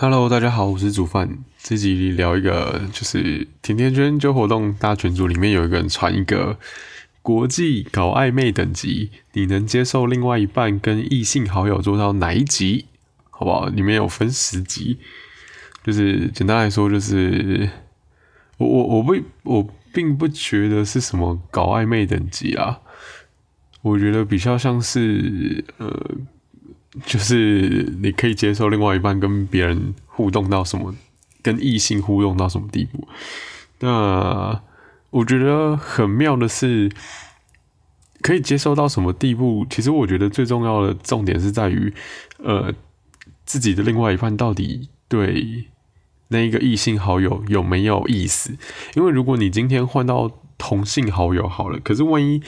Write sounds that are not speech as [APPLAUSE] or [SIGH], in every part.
Hello，大家好，我是煮饭。这集聊一个，就是甜甜圈就活动大群组里面有一个人传一个国际搞暧昧等级，你能接受另外一半跟异性好友做到哪一级？好不好？里面有分十级，就是简单来说，就是我我我不我并不觉得是什么搞暧昧等级啊，我觉得比较像是呃。就是你可以接受另外一半跟别人互动到什么，跟异性互动到什么地步？那我觉得很妙的是，可以接受到什么地步？其实我觉得最重要的重点是在于，呃，自己的另外一半到底对那一个异性好友有没有意思？因为如果你今天换到同性好友好了，可是万一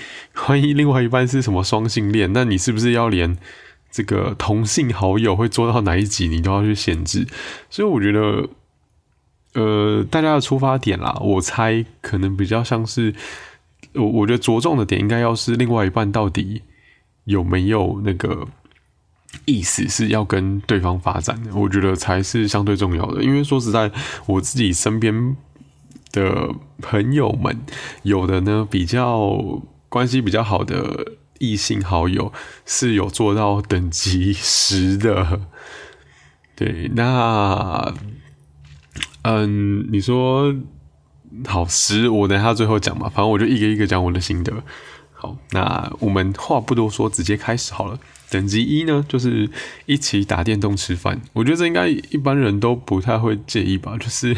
万一另外一半是什么双性恋，那你是不是要连？这个同性好友会做到哪一级，你都要去限制，所以我觉得，呃，大家的出发点啦，我猜可能比较像是，我我觉得着重的点应该要是另外一半到底有没有那个意思是要跟对方发展的，我觉得才是相对重要的。因为说实在，我自己身边的朋友们，有的呢比较关系比较好的。异性好友是有做到等级十的，对，那，嗯，你说好十，我等下最后讲吧，反正我就一个一个讲我的心得。好，那我们话不多说，直接开始好了。等级一呢，就是一起打电动吃饭，我觉得这应该一般人都不太会介意吧，就是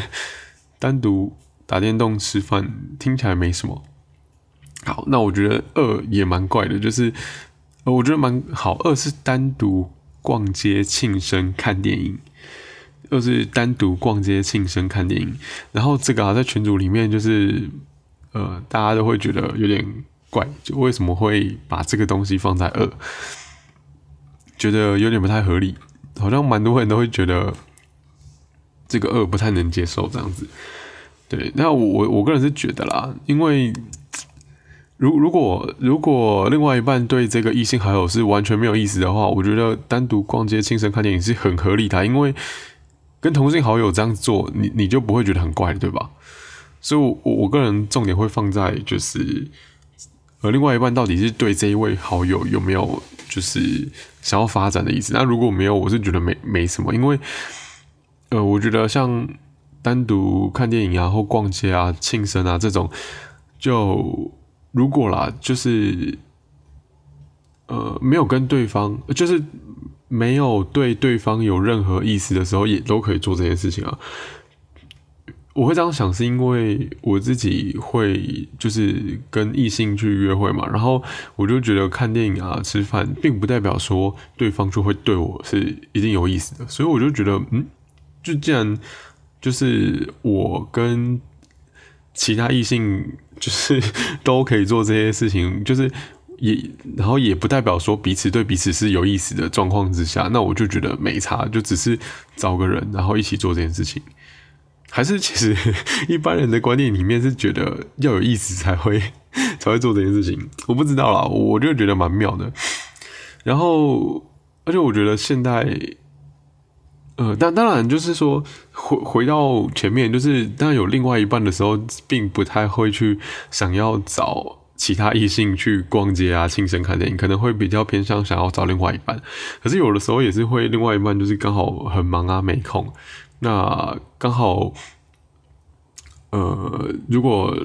单独打电动吃饭，听起来没什么。好，那我觉得二也蛮怪的，就是我觉得蛮好。二是单独逛街庆生看电影，二是单独逛街庆生看电影。然后这个啊，在群组里面就是呃，大家都会觉得有点怪，就为什么会把这个东西放在二？觉得有点不太合理，好像蛮多人都会觉得这个二不太能接受这样子。对，那我我个人是觉得啦，因为。如如果如果另外一半对这个异性好友是完全没有意思的话，我觉得单独逛街、庆生、看电影是很合理的，因为跟同性好友这样做，你你就不会觉得很怪，对吧？所以，我我个人重点会放在就是，呃，另外一半到底是对这一位好友有没有就是想要发展的意思？那如果没有，我是觉得没没什么，因为呃，我觉得像单独看电影啊，或逛街啊、庆生啊这种，就。如果啦，就是，呃，没有跟对方，就是没有对对方有任何意思的时候，也都可以做这件事情啊。我会这样想，是因为我自己会就是跟异性去约会嘛，然后我就觉得看电影啊、吃饭，并不代表说对方就会对我是一定有意思的，所以我就觉得，嗯，就既然就是我跟。其他异性就是 [LAUGHS] 都可以做这些事情，就是也然后也不代表说彼此对彼此是有意思的状况之下，那我就觉得没差，就只是找个人然后一起做这件事情。还是其实 [LAUGHS] 一般人的观念里面是觉得要有意思才会 [LAUGHS] 才会做这件事情，我不知道啦，我就觉得蛮妙的。然后而且我觉得现在。呃，但当然就是说，回回到前面，就是当然有另外一半的时候，并不太会去想要找其他异性去逛街啊、庆生、看电影，可能会比较偏向想要找另外一半。可是有的时候也是会另外一半就是刚好很忙啊、没空。那刚好，呃，如果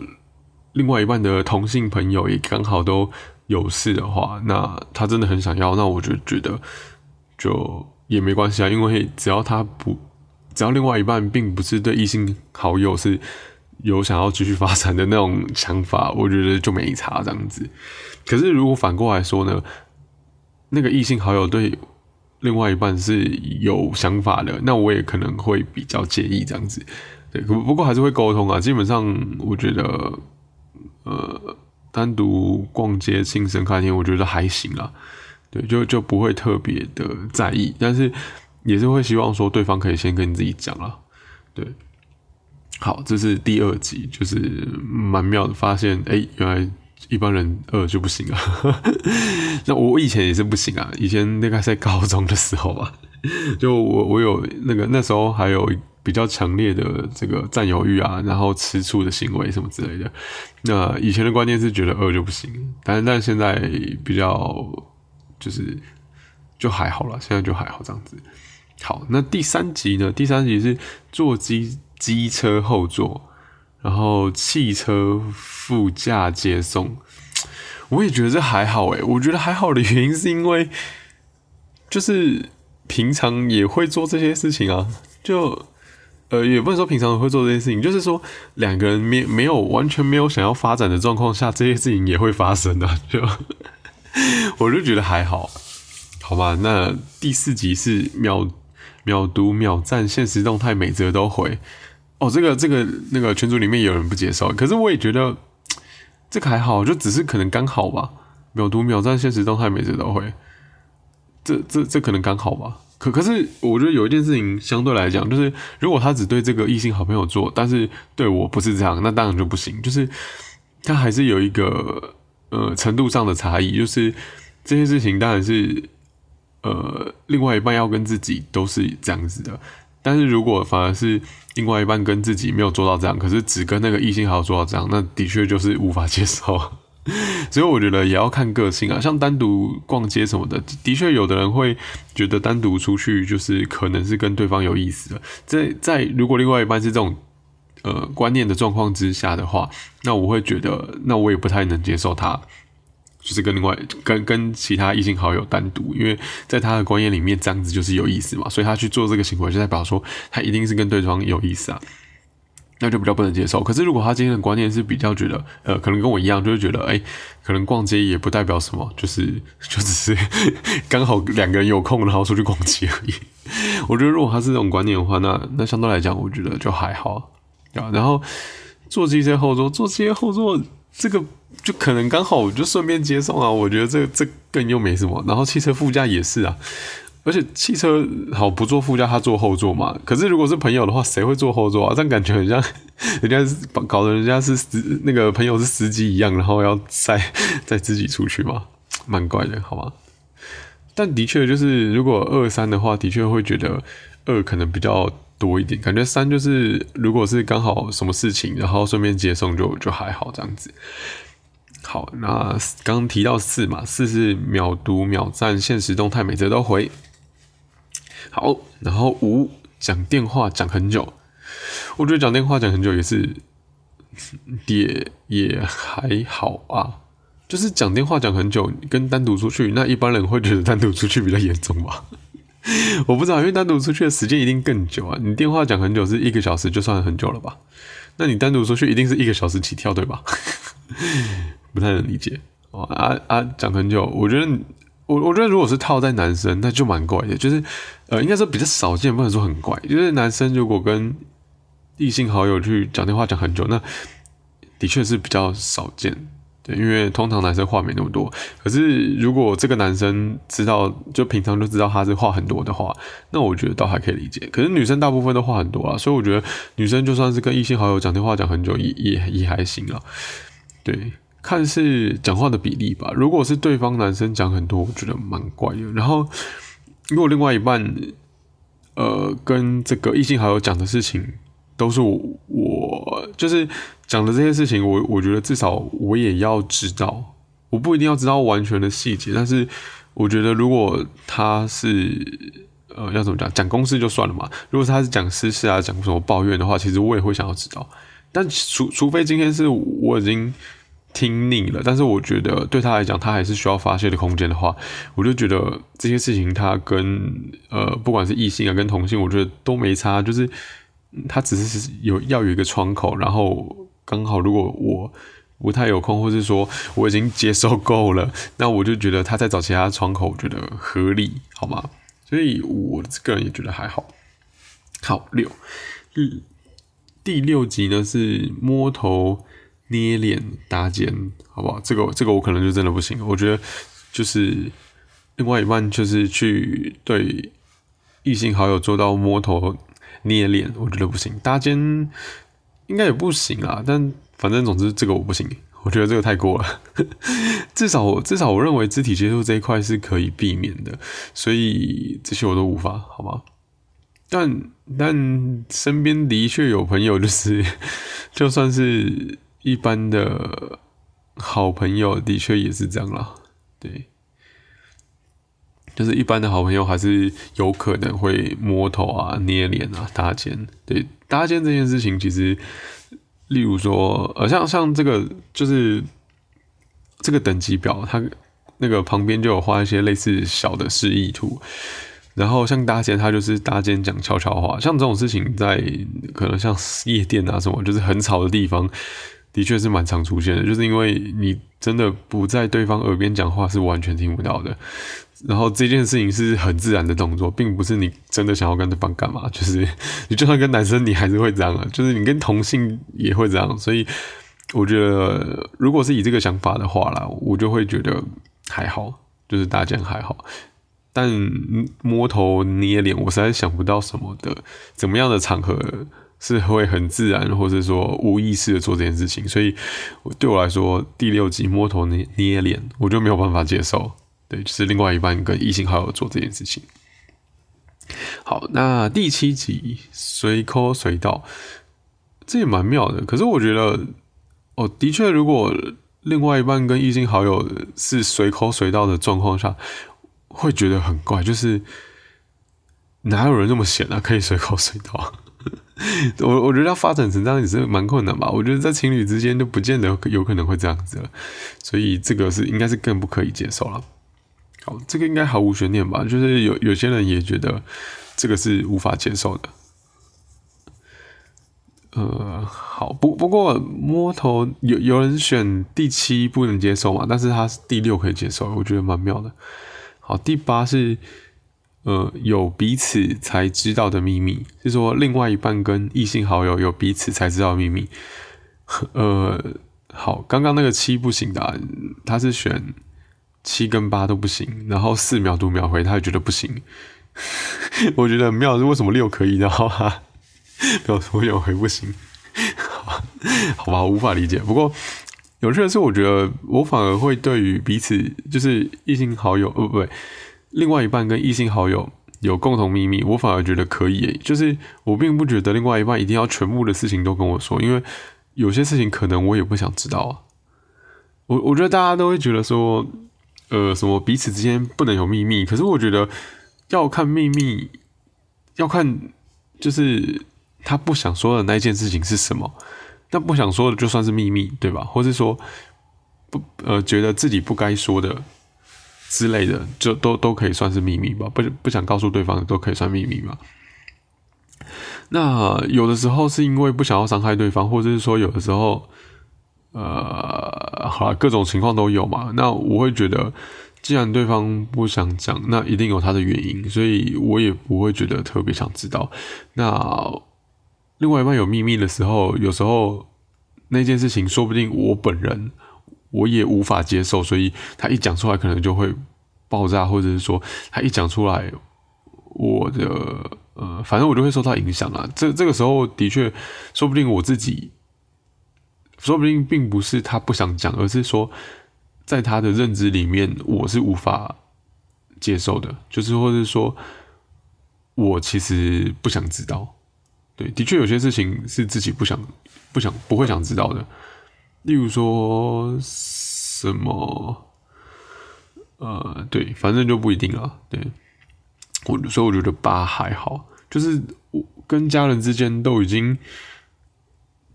另外一半的同性朋友也刚好都有事的话，那他真的很想要，那我就觉得就。也没关系啊，因为只要他不，只要另外一半并不是对异性好友是有想要继续发展的那种想法，我觉得就没差这样子。可是如果反过来说呢，那个异性好友对另外一半是有想法的，那我也可能会比较介意这样子。对，不过还是会沟通啊。基本上我觉得，呃，单独逛街、庆生、看天，我觉得还行啦。对，就就不会特别的在意，但是也是会希望说对方可以先跟你自己讲了。对，好，这是第二集，就是蛮妙的，发现哎，原来一般人二就不行啊。[LAUGHS] 那我以前也是不行啊，以前那个在高中的时候啊。就我我有那个那时候还有比较强烈的这个占有欲啊，然后吃醋的行为什么之类的。那以前的观念是觉得二就不行，但但现在比较就是就还好了，现在就还好这样子。好，那第三集呢？第三集是坐机机车后座，然后汽车副驾接送。我也觉得这还好诶，我觉得还好的原因是因为，就是平常也会做这些事情啊。就呃，也不能说平常会做这些事情，就是说两个人没没有完全没有想要发展的状况下，这些事情也会发生的。就 [LAUGHS] 我就觉得还好，好吧。那第四集是秒秒读秒赞现实动态每则都回哦，这个这个那个群组里面有人不接受，可是我也觉得。这个还好，就只是可能刚好吧。秒读秒赞现实动态每则都会，这这这可能刚好吧。可可是我觉得有一件事情相对来讲，就是如果他只对这个异性好朋友做，但是对我不是这样，那当然就不行。就是他还是有一个呃程度上的差异，就是这些事情当然是呃另外一半要跟自己都是这样子的。但是如果反而是另外一半跟自己没有做到这样，可是只跟那个异性好做到这样，那的确就是无法接受。[LAUGHS] 所以我觉得也要看个性啊，像单独逛街什么的，的确有的人会觉得单独出去就是可能是跟对方有意思的。在在如果另外一半是这种呃观念的状况之下的话，那我会觉得那我也不太能接受他。就是跟另外跟跟其他异性好友单独，因为在他的观念里面这样子就是有意思嘛，所以他去做这个行为就代表说他一定是跟对方有意思啊，那就比较不能接受。可是如果他今天的观念是比较觉得，呃，可能跟我一样，就是觉得，哎，可能逛街也不代表什么，就是 [LAUGHS] 就只是 [LAUGHS] 刚好两个人有空然后出去逛街而已。[LAUGHS] 我觉得如果他是这种观念的话，那那相对来讲，我觉得就还好啊。然后坐机车后座，坐机车后座。这个就可能刚好我就顺便接送啊，我觉得这这更又没什么。然后汽车副驾也是啊，而且汽车好不坐副驾，他坐后座嘛。可是如果是朋友的话，谁会坐后座啊？这样感觉很像 [LAUGHS] 人家搞得人家是那个朋友是司机一样，然后要载载自己出去嘛，蛮怪的，好吗？但的确就是如果二三的话，的确会觉得二可能比较。多一点，感觉三就是如果是刚好什么事情，然后顺便接送就就还好这样子。好，那刚提到四嘛，四是秒读秒赞现实动态，每则都回。好，然后五讲电话讲很久，我觉得讲电话讲很久也是 [LAUGHS] 也也还好啊，就是讲电话讲很久跟单独出去，那一般人会觉得单独出去比较严重吧。[LAUGHS] 我不知道，因为单独出去的时间一定更久啊！你电话讲很久是一个小时，就算很久了吧？那你单独出去一定是一个小时起跳，对吧？[LAUGHS] 不太能理解哦。啊啊，讲很久，我觉得我我觉得如果是套在男生，那就蛮怪的，就是呃，应该说比较少见，不能说很怪。就是男生如果跟异性好友去讲电话讲很久，那的确是比较少见。因为通常男生话没那么多，可是如果这个男生知道，就平常就知道他是话很多的话，那我觉得倒还可以理解。可是女生大部分都话很多啊，所以我觉得女生就算是跟异性好友讲电话讲很久，也也也还行啊。对，看是讲话的比例吧。如果是对方男生讲很多，我觉得蛮怪的。然后如果另外一半，呃，跟这个异性好友讲的事情都是我我就是。讲的这些事情，我我觉得至少我也要知道，我不一定要知道完全的细节，但是我觉得如果他是呃要怎么讲讲公事就算了嘛，如果他是讲私事啊，讲什么抱怨的话，其实我也会想要知道。但除除非今天是我已经听腻了，但是我觉得对他来讲，他还是需要发泄的空间的话，我就觉得这些事情他跟呃不管是异性啊跟同性，我觉得都没差，就是他只是有要有一个窗口，然后。刚好，如果我不太有空，或是说我已经接受够了，那我就觉得他在找其他窗口，我觉得合理，好吗？所以我个人也觉得还好。好六，第第六集呢是摸头、捏脸、搭肩，好不好？这个这个我可能就真的不行。我觉得就是另外一半就是去对异性好友做到摸头、捏脸，我觉得不行。搭肩。应该也不行啊，但反正总之这个我不行我觉得这个太过了，[LAUGHS] 至少至少我认为肢体接触这一块是可以避免的，所以这些我都无法，好吗？但但身边的确有朋友，就是 [LAUGHS] 就算是一般的好朋友，的确也是这样啦。对，就是一般的好朋友还是有可能会摸头啊、捏脸啊、搭肩。对，搭肩这件事情，其实。例如说，呃，像像这个就是这个等级表，它那个旁边就有画一些类似小的示意图。然后像搭肩，它就是搭肩讲悄悄话。像这种事情，在可能像夜店啊什么，就是很吵的地方，的确是蛮常出现的。就是因为你真的不在对方耳边讲话，是完全听不到的。然后这件事情是很自然的动作，并不是你真的想要跟对方干嘛。[LAUGHS] 就是你就算跟男生，你还是会这样啊。就是你跟同性也会这样。所以我觉得，如果是以这个想法的话啦，我就会觉得还好，就是大家还好。但摸头捏脸，我实在想不到什么的怎么样的场合是会很自然，或者说无意识的做这件事情。所以对我来说，第六集摸头捏捏脸，我就没有办法接受。对，就是另外一半跟异性好友做这件事情。好，那第七集随抠随到，这也蛮妙的。可是我觉得，哦，的确，如果另外一半跟异性好友是随抠随到的状况下，会觉得很怪。就是哪有人那么闲啊，可以随口随到？[LAUGHS] 我我觉得要发展成这样也是蛮困难吧。我觉得在情侣之间都不见得有可能会这样子了，所以这个是应该是更不可以接受了。这个应该毫无悬念吧？就是有有些人也觉得这个是无法接受的。呃，好不不过摸头有有人选第七不能接受嘛？但是他是第六可以接受，我觉得蛮妙的。好，第八是呃有彼此才知道的秘密，是说另外一半跟异性好友有彼此才知道秘密。呃，好，刚刚那个七不行的，他是选。七跟八都不行，然后四秒读秒回，他也觉得不行。[LAUGHS] 我觉得很妙是为什么六可以，然后哈秒读秒回不行？好吧，无法理解。不过有趣的是，我觉得我反而会对于彼此就是异性好友，呃不对，另外一半跟异性好友有共同秘密，我反而觉得可以。就是我并不觉得另外一半一定要全部的事情都跟我说，因为有些事情可能我也不想知道啊。我我觉得大家都会觉得说。呃，什么彼此之间不能有秘密？可是我觉得要看秘密，要看就是他不想说的那件事情是什么。那不想说的就算是秘密，对吧？或是说不呃，觉得自己不该说的之类的，就都都可以算是秘密吧？不不想告诉对方的都可以算秘密嘛？那有的时候是因为不想要伤害对方，或者是说有的时候。呃，好了，各种情况都有嘛。那我会觉得，既然对方不想讲，那一定有他的原因，所以我也不会觉得特别想知道。那另外一半有秘密的时候，有时候那件事情说不定我本人我也无法接受，所以他一讲出来可能就会爆炸，或者是说他一讲出来，我的呃，反正我就会受到影响啊。这这个时候的确，说不定我自己。说不定并不是他不想讲，而是说，在他的认知里面，我是无法接受的，就是或者说，我其实不想知道。对，的确有些事情是自己不想、不想、不会想知道的。例如说什么，呃，对，反正就不一定了。对，我所以我觉得八还好，就是我跟家人之间都已经。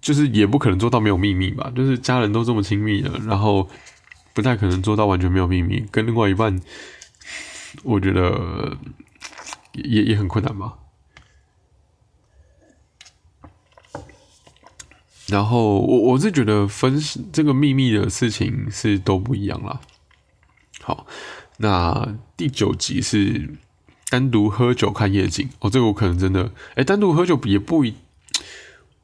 就是也不可能做到没有秘密吧，就是家人都这么亲密了，然后不太可能做到完全没有秘密。跟另外一半，我觉得也也很困难吧。然后我我是觉得分这个秘密的事情是都不一样啦。好，那第九集是单独喝酒看夜景哦，这个我可能真的哎，单独喝酒也不一。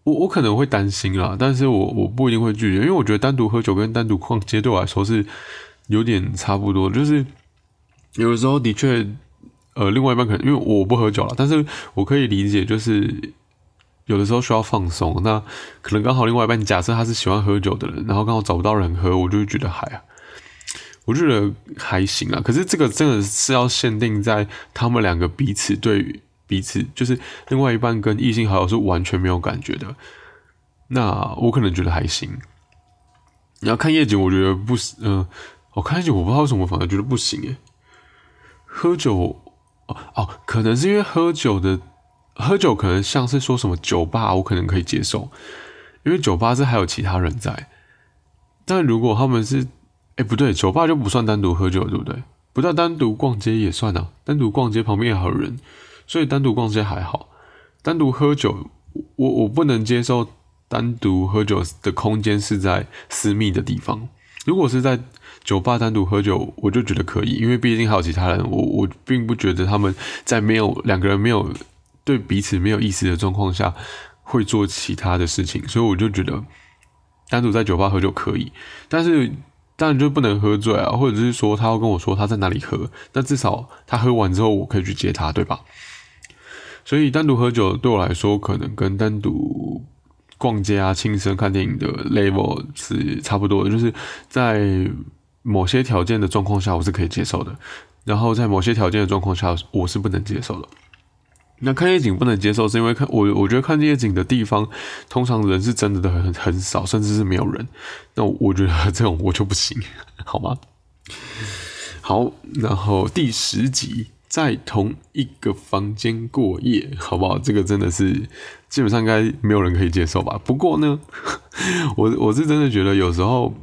我我可能会担心啦，但是我我不一定会拒绝，因为我觉得单独喝酒跟单独逛街对我来说是有点差不多，就是有的时候的确，呃，另外一半可能因为我不喝酒了，但是我可以理解，就是有的时候需要放松，那可能刚好另外一半假设他是喜欢喝酒的人，然后刚好找不到人喝，我就觉得还，我觉得还行啊。可是这个真的是要限定在他们两个彼此对彼此，就是另外一半跟异性好友是完全没有感觉的，那我可能觉得还行。你要看夜景，我觉得不是，嗯，我看夜景我不知道为什么反而觉得不行诶。喝酒哦哦，可能是因为喝酒的。喝酒可能像是说什么酒吧，我可能可以接受，因为酒吧是还有其他人在。但如果他们是，哎，不对，酒吧就不算单独喝酒，对不对？不叫单独逛街也算啊，单独逛街旁边还有人，所以单独逛街还好。单独喝酒，我我不能接受单独喝酒的空间是在私密的地方。如果是在酒吧单独喝酒，我就觉得可以，因为毕竟还有其他人，我我并不觉得他们在没有两个人没有。对彼此没有意思的状况下，会做其他的事情，所以我就觉得单独在酒吧喝酒可以，但是当然就不能喝醉啊，或者是说他要跟我说他在哪里喝，那至少他喝完之后我可以去接他，对吧？所以单独喝酒对我来说，可能跟单独逛街啊、轻生看电影的 level 是差不多的，就是在某些条件的状况下我是可以接受的，然后在某些条件的状况下我是不能接受的。那看夜景不能接受，是因为看我我觉得看夜景的地方，通常人是真的很很少，甚至是没有人。那我觉得这种我就不行，[LAUGHS] 好吗？好，然后第十集在同一个房间过夜，好不好？这个真的是基本上应该没有人可以接受吧？不过呢，[LAUGHS] 我我是真的觉得有时候，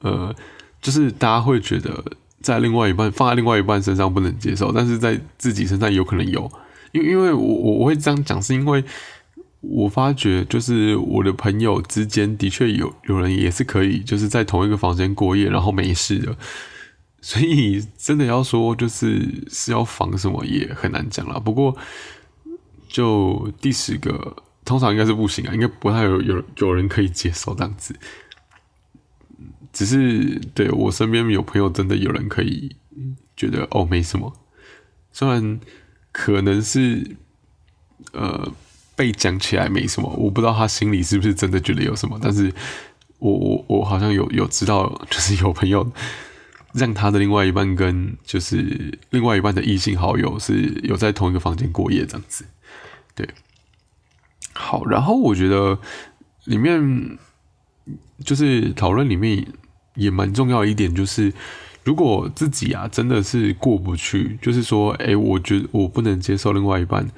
呃，就是大家会觉得。在另外一半放在另外一半身上不能接受，但是在自己身上有可能有，因因为我我我会这样讲，是因为我发觉就是我的朋友之间的确有有人也是可以就是在同一个房间过夜，然后没事的，所以真的要说就是是要防什么也很难讲了。不过就第十个通常应该是不行啊，应该不太有有有人可以接受这样子。只是对我身边有朋友，真的有人可以觉得哦没什么，虽然可能是呃被讲起来没什么，我不知道他心里是不是真的觉得有什么，但是我我我好像有有知道，就是有朋友让他的另外一半跟就是另外一半的异性好友是有在同一个房间过夜这样子，对，好，然后我觉得里面就是讨论里面。也蛮重要一点就是，如果自己啊真的是过不去，就是说，哎，我觉得我不能接受另外一半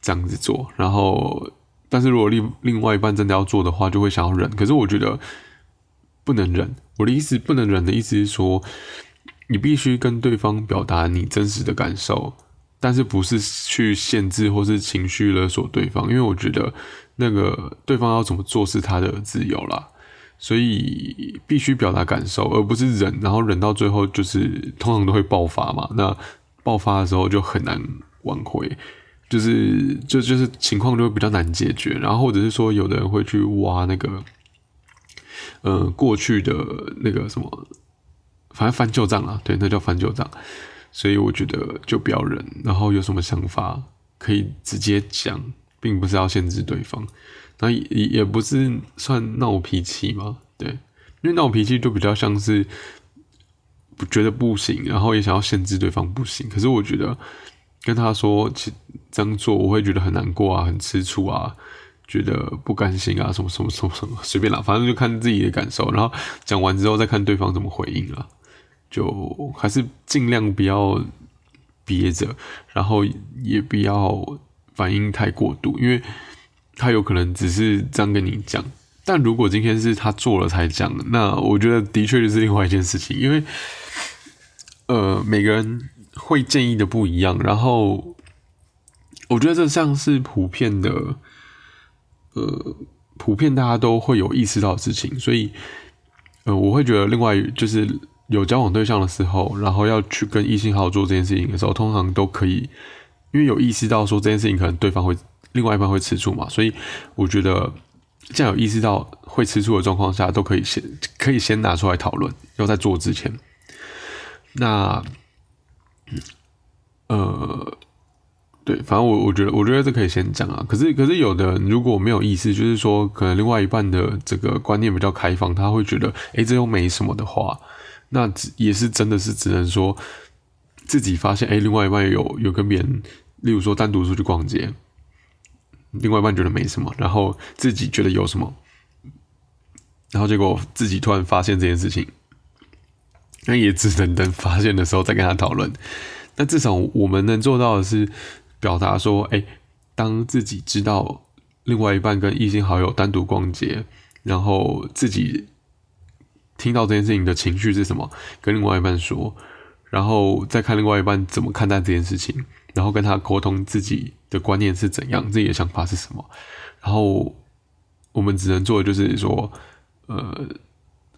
这样子做，然后，但是如果另另外一半真的要做的话，就会想要忍。可是我觉得不能忍。我的意思不能忍的意思是说，你必须跟对方表达你真实的感受，但是不是去限制或是情绪勒索对方，因为我觉得那个对方要怎么做是他的自由啦。所以必须表达感受，而不是忍，然后忍到最后就是通常都会爆发嘛。那爆发的时候就很难挽回，就是就就是情况就会比较难解决。然后或者是说，有的人会去挖那个，呃，过去的那个什么，反正翻旧账啊，对，那叫翻旧账。所以我觉得就不要忍，然后有什么想法可以直接讲，并不是要限制对方。那也也不是算闹脾气嘛，对，因为闹脾气就比较像是不觉得不行，然后也想要限制对方不行。可是我觉得跟他说，其这样做我会觉得很难过啊，很吃醋啊，觉得不甘心啊，什么什么什么什么，随便啦，反正就看自己的感受。然后讲完之后再看对方怎么回应了，就还是尽量不要憋着，然后也不要反应太过度，因为。他有可能只是这样跟你讲，但如果今天是他做了才讲，那我觉得的确就是另外一件事情，因为，呃，每个人会建议的不一样，然后我觉得这像是普遍的，呃，普遍大家都会有意识到的事情，所以，呃，我会觉得另外就是有交往对象的时候，然后要去跟异性好好做这件事情的时候，通常都可以，因为有意识到说这件事情可能对方会。另外一半会吃醋嘛？所以我觉得，这样有意识到会吃醋的状况下，都可以先可以先拿出来讨论。要在做之前，那呃，对，反正我我觉得，我觉得这可以先讲啊。可是，可是有的如果没有意思，就是说，可能另外一半的这个观念比较开放，他会觉得，诶，这又没什么的话，那只也是真的是只能说自己发现，诶，另外一半有有跟别人，例如说单独出去逛街，另外一半觉得没什么，然后自己觉得有什么，然后结果自己突然发现这件事情，那也只能等发现的时候再跟他讨论。那至少我们能做到的是。表达说，哎，当自己知道另外一半跟异性好友单独逛街，然后自己听到这件事情的情绪是什么，跟另外一半说，然后再看另外一半怎么看待这件事情，然后跟他沟通自己的观念是怎样，自己的想法是什么，然后我们只能做的就是说，呃，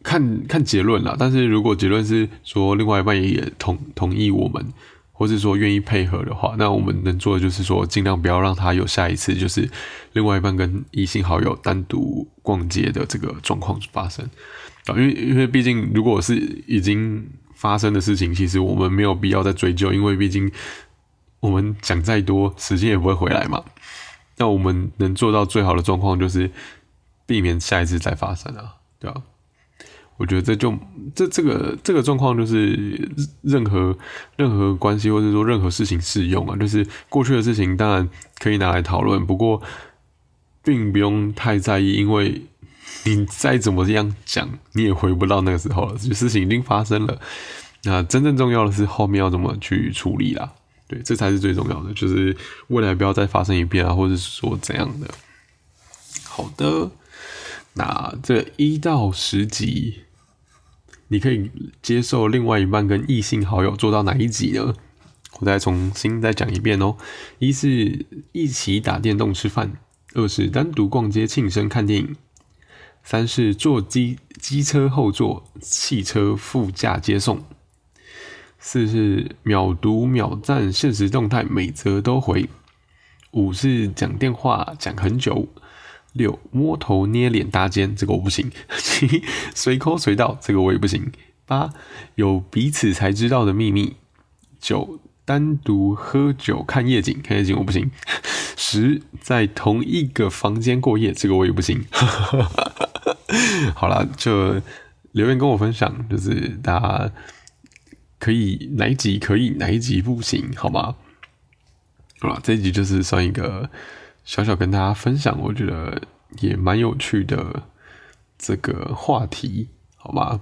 看看结论啦。但是如果结论是说另外一半也同同意我们。或是说愿意配合的话，那我们能做的就是说，尽量不要让他有下一次，就是另外一半跟异性好友单独逛街的这个状况发生啊。因为因为毕竟，如果是已经发生的事情，其实我们没有必要再追究，因为毕竟我们讲再多，时间也不会回来嘛。那我们能做到最好的状况，就是避免下一次再发生啊，对吧？我觉得这就这这个这个状况就是任何任何关系或者说任何事情适用啊，就是过去的事情当然可以拿来讨论，不过并不用太在意，因为你再怎么这样讲，你也回不到那个时候了，事情已经发生了。那真正重要的是后面要怎么去处理啦，对，这才是最重要的，就是未来不要再发生一遍啊，或者说怎样的。好的。那这一到十集，你可以接受另外一半跟异性好友做到哪一集呢？我再重新再讲一遍哦。一是一起打电动吃饭，二是单独逛街庆生看电影，三是坐机机车后座，汽车副驾接送，四是秒读秒赞现实动态，每则都回，五是讲电话讲很久。六摸头捏脸搭肩，这个我不行。七 [LAUGHS] 随口随到，这个我也不行。八有彼此才知道的秘密。九单独喝酒看夜景，看夜景我不行。[LAUGHS] 十在同一个房间过夜，这个我也不行。[LAUGHS] 好了，就留言跟我分享，就是大家可以哪一集可以，哪一集不行，好吗？好了，这一集就是算一个。小小跟大家分享，我觉得也蛮有趣的这个话题，好吗？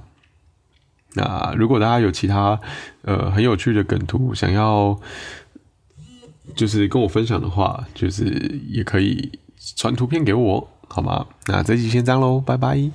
那如果大家有其他呃很有趣的梗图，想要就是跟我分享的话，就是也可以传图片给我，好吗？那这期先这样喽，拜拜。